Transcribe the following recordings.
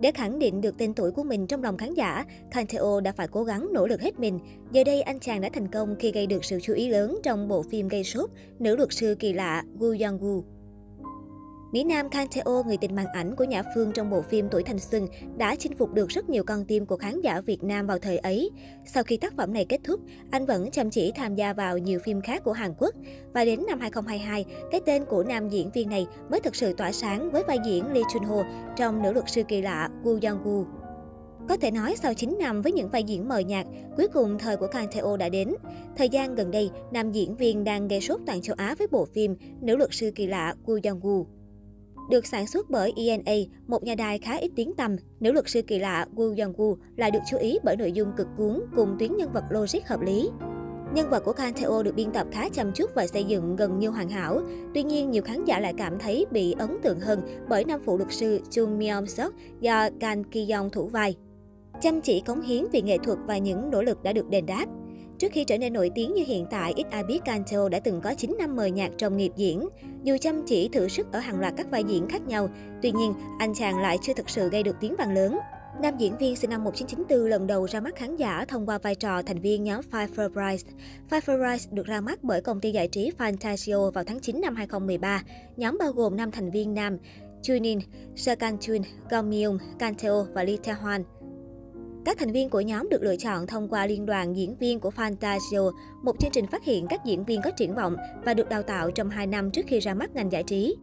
Để khẳng định được tên tuổi của mình trong lòng khán giả, Kang đã phải cố gắng nỗ lực hết mình. Giờ đây, anh chàng đã thành công khi gây được sự chú ý lớn trong bộ phim gây sốt Nữ luật sư kỳ lạ Woo Young-woo. Mỹ Nam Kang Tae-o, oh, người tình màn ảnh của Nhã Phương trong bộ phim Tuổi Thanh Xuân, đã chinh phục được rất nhiều con tim của khán giả Việt Nam vào thời ấy. Sau khi tác phẩm này kết thúc, anh vẫn chăm chỉ tham gia vào nhiều phim khác của Hàn Quốc. Và đến năm 2022, cái tên của nam diễn viên này mới thực sự tỏa sáng với vai diễn Lee Chun-ho trong Nữ luật sư kỳ lạ Woo Young-woo. Có thể nói sau 9 năm với những vai diễn mờ nhạt, cuối cùng thời của Kang Tae-o oh đã đến. Thời gian gần đây, nam diễn viên đang gây sốt toàn châu Á với bộ phim Nữ luật sư kỳ lạ Woo Young-woo. Được sản xuất bởi ENA, một nhà đài khá ít tiếng tăm, nữ luật sư kỳ lạ Woo Young-woo lại được chú ý bởi nội dung cực cuốn cùng tuyến nhân vật logic hợp lý. Nhân vật của Kang Tae-o được biên tập khá chăm chút và xây dựng gần như hoàn hảo. Tuy nhiên, nhiều khán giả lại cảm thấy bị ấn tượng hơn bởi nam phụ luật sư Chung Myung Sok do Kang Ki-yong thủ vai. Chăm chỉ cống hiến vì nghệ thuật và những nỗ lực đã được đền đáp. Trước khi trở nên nổi tiếng như hiện tại, ít ai biết Kanto đã từng có 9 năm mờ nhạc trong nghiệp diễn. Dù chăm chỉ thử sức ở hàng loạt các vai diễn khác nhau, tuy nhiên anh chàng lại chưa thực sự gây được tiếng vang lớn. Nam diễn viên sinh năm 1994 lần đầu ra mắt khán giả thông qua vai trò thành viên nhóm Five for Price. Five for Price được ra mắt bởi công ty giải trí Fantasio vào tháng 9 năm 2013. Nhóm bao gồm 5 thành viên nam, Chunin, Sekan Chun, Gong Myung, Kanteo và Lee Tae Hwan. Các thành viên của nhóm được lựa chọn thông qua Liên đoàn Diễn viên của Fantasio, một chương trình phát hiện các diễn viên có triển vọng và được đào tạo trong 2 năm trước khi ra mắt ngành giải trí.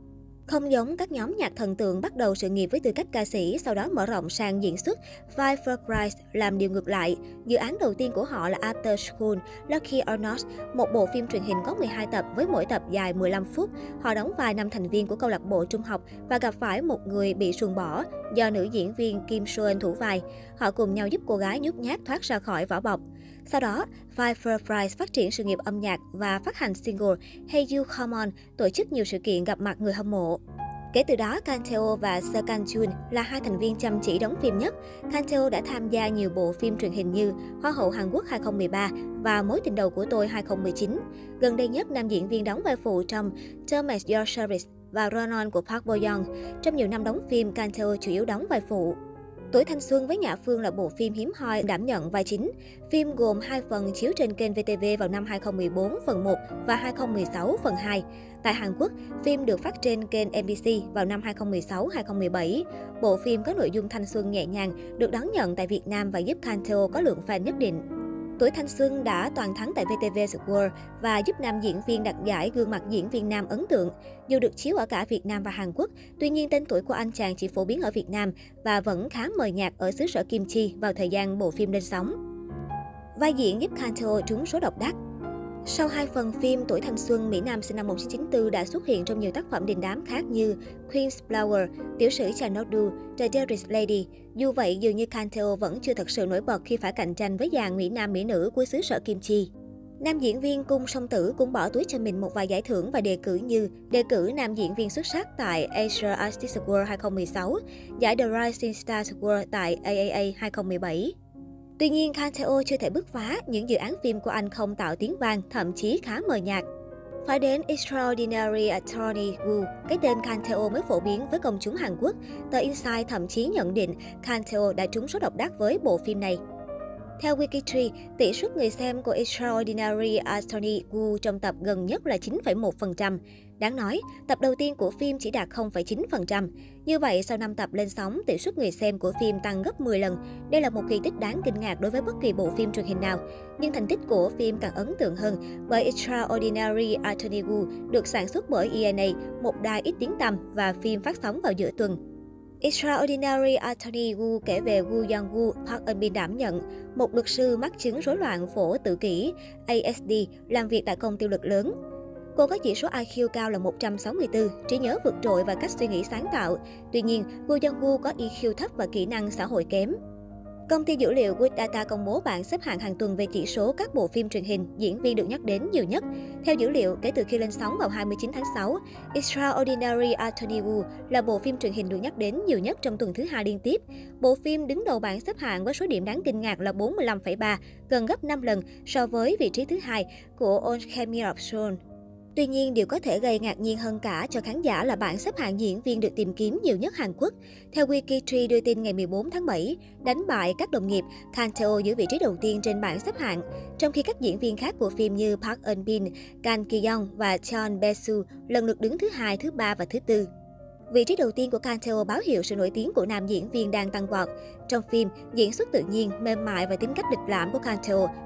Không giống các nhóm nhạc thần tượng bắt đầu sự nghiệp với tư cách ca sĩ, sau đó mở rộng sang diễn xuất, Five for Christ làm điều ngược lại. Dự án đầu tiên của họ là After School, Lucky or Not, một bộ phim truyền hình có 12 tập với mỗi tập dài 15 phút. Họ đóng vai năm thành viên của câu lạc bộ trung học và gặp phải một người bị xuồng bỏ do nữ diễn viên Kim Soen thủ vai. Họ cùng nhau giúp cô gái nhút nhát thoát ra khỏi vỏ bọc. Sau đó, Five phát triển sự nghiệp âm nhạc và phát hành single Hey You Come On, tổ chức nhiều sự kiện gặp mặt người hâm mộ. Kể từ đó, Kanteo và Seo Kang Jun là hai thành viên chăm chỉ đóng phim nhất. Kanteo đã tham gia nhiều bộ phim truyền hình như Hoa hậu Hàn Quốc 2013 và Mối tình đầu của tôi 2019. Gần đây nhất, nam diễn viên đóng vai phụ trong Term as Your Service và Ronon của Park Bo Young. Trong nhiều năm đóng phim, Kanteo chủ yếu đóng vai phụ. Tuổi thanh xuân với Nhã Phương là bộ phim hiếm hoi đảm nhận vai chính. Phim gồm hai phần chiếu trên kênh VTV vào năm 2014 phần 1 và 2016 phần 2. Tại Hàn Quốc, phim được phát trên kênh MBC vào năm 2016-2017. Bộ phim có nội dung thanh xuân nhẹ nhàng, được đón nhận tại Việt Nam và giúp Kanteo có lượng fan nhất định. Tuổi thanh xuân đã toàn thắng tại VTV World và giúp nam diễn viên đạt giải gương mặt diễn viên nam ấn tượng. Dù được chiếu ở cả Việt Nam và Hàn Quốc, tuy nhiên tên tuổi của anh chàng chỉ phổ biến ở Việt Nam và vẫn khá mờ nhạt ở xứ sở Kim Chi vào thời gian bộ phim lên sóng. Vai diễn giúp Kanto trúng số độc đắc. Sau hai phần phim, Tuổi thanh xuân, Mỹ Nam sinh năm 1994 đã xuất hiện trong nhiều tác phẩm đình đám khác như Queen's Flower, Tiểu sử Chanodu, The Dearest Lady. Dù vậy, dường như Kanteo vẫn chưa thật sự nổi bật khi phải cạnh tranh với dàn Mỹ Nam Mỹ nữ của xứ sở Kim Chi. Nam diễn viên Cung Song Tử cũng bỏ túi cho mình một vài giải thưởng và đề cử như đề cử nam diễn viên xuất sắc tại Asia Artist Award 2016, giải The Rising Stars Award tại AAA 2017. Tuy nhiên, Kanteo chưa thể bứt phá, những dự án phim của anh không tạo tiếng vang, thậm chí khá mờ nhạt. Phải đến Extraordinary Attorney Woo, cái tên Kanteo mới phổ biến với công chúng Hàn Quốc. Tờ Inside thậm chí nhận định Kanteo đã trúng số độc đắc với bộ phim này. Theo Wikitree, tỷ suất người xem của Extraordinary Attorney Woo trong tập gần nhất là 9,1%. Đáng nói, tập đầu tiên của phim chỉ đạt 0,9%. Như vậy, sau 5 tập lên sóng, tỷ suất người xem của phim tăng gấp 10 lần. Đây là một kỳ tích đáng kinh ngạc đối với bất kỳ bộ phim truyền hình nào. Nhưng thành tích của phim càng ấn tượng hơn bởi Extraordinary Attorney Woo được sản xuất bởi ENA, một đài ít tiếng tăm và phim phát sóng vào giữa tuần. Extraordinary Attorney Wu kể về Wu Yang Wu, Park Eun Bin đảm nhận, một luật sư mắc chứng rối loạn phổ tự kỷ, ASD, làm việc tại công ty luật lớn. Cô có chỉ số IQ cao là 164, trí nhớ vượt trội và cách suy nghĩ sáng tạo. Tuy nhiên, Wu Yang Wu có EQ thấp và kỹ năng xã hội kém. Công ty dữ liệu Good Data công bố bảng xếp hạng hàng tuần về chỉ số các bộ phim truyền hình, diễn viên được nhắc đến nhiều nhất. Theo dữ liệu, kể từ khi lên sóng vào 29 tháng 6, Extraordinary Attorney Woo là bộ phim truyền hình được nhắc đến nhiều nhất trong tuần thứ hai liên tiếp. Bộ phim đứng đầu bảng xếp hạng với số điểm đáng kinh ngạc là 45,3, gần gấp 5 lần so với vị trí thứ hai của On Camera of Soul. Tuy nhiên, điều có thể gây ngạc nhiên hơn cả cho khán giả là bảng xếp hạng diễn viên được tìm kiếm nhiều nhất Hàn Quốc. Theo Wikitree đưa tin ngày 14 tháng 7, đánh bại các đồng nghiệp, Kang Tae Oh giữ vị trí đầu tiên trên bảng xếp hạng, trong khi các diễn viên khác của phim như Park Eun Bin, Kang Ki Young và Chon Besu lần lượt đứng thứ hai, thứ ba và thứ tư. Vị trí đầu tiên của Kang báo hiệu sự nổi tiếng của nam diễn viên đang tăng vọt. Trong phim, diễn xuất tự nhiên, mềm mại và tính cách lịch lãm của Kang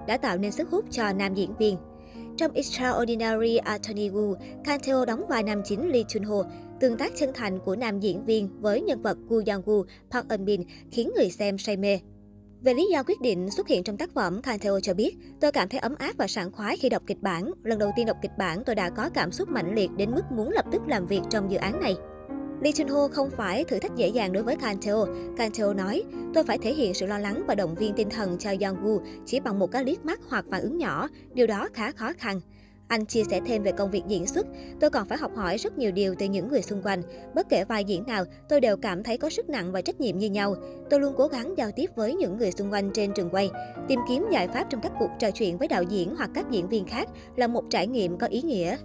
đã tạo nên sức hút cho nam diễn viên. Trong Extraordinary Attorney Woo, Kang đóng vai nam chính Lee Chun Ho. Tương tác chân thành của nam diễn viên với nhân vật Gu Yang Woo, Park Eun Bin khiến người xem say mê. Về lý do quyết định xuất hiện trong tác phẩm, Kang cho biết, tôi cảm thấy ấm áp và sảng khoái khi đọc kịch bản. Lần đầu tiên đọc kịch bản, tôi đã có cảm xúc mạnh liệt đến mức muốn lập tức làm việc trong dự án này. Lee Chun Ho không phải thử thách dễ dàng đối với Kang Teo. Kang Teo nói, tôi phải thể hiện sự lo lắng và động viên tinh thần cho Young Woo chỉ bằng một cái liếc mắt hoặc phản ứng nhỏ. Điều đó khá khó khăn. Anh chia sẻ thêm về công việc diễn xuất, tôi còn phải học hỏi rất nhiều điều từ những người xung quanh. Bất kể vai diễn nào, tôi đều cảm thấy có sức nặng và trách nhiệm như nhau. Tôi luôn cố gắng giao tiếp với những người xung quanh trên trường quay. Tìm kiếm giải pháp trong các cuộc trò chuyện với đạo diễn hoặc các diễn viên khác là một trải nghiệm có ý nghĩa.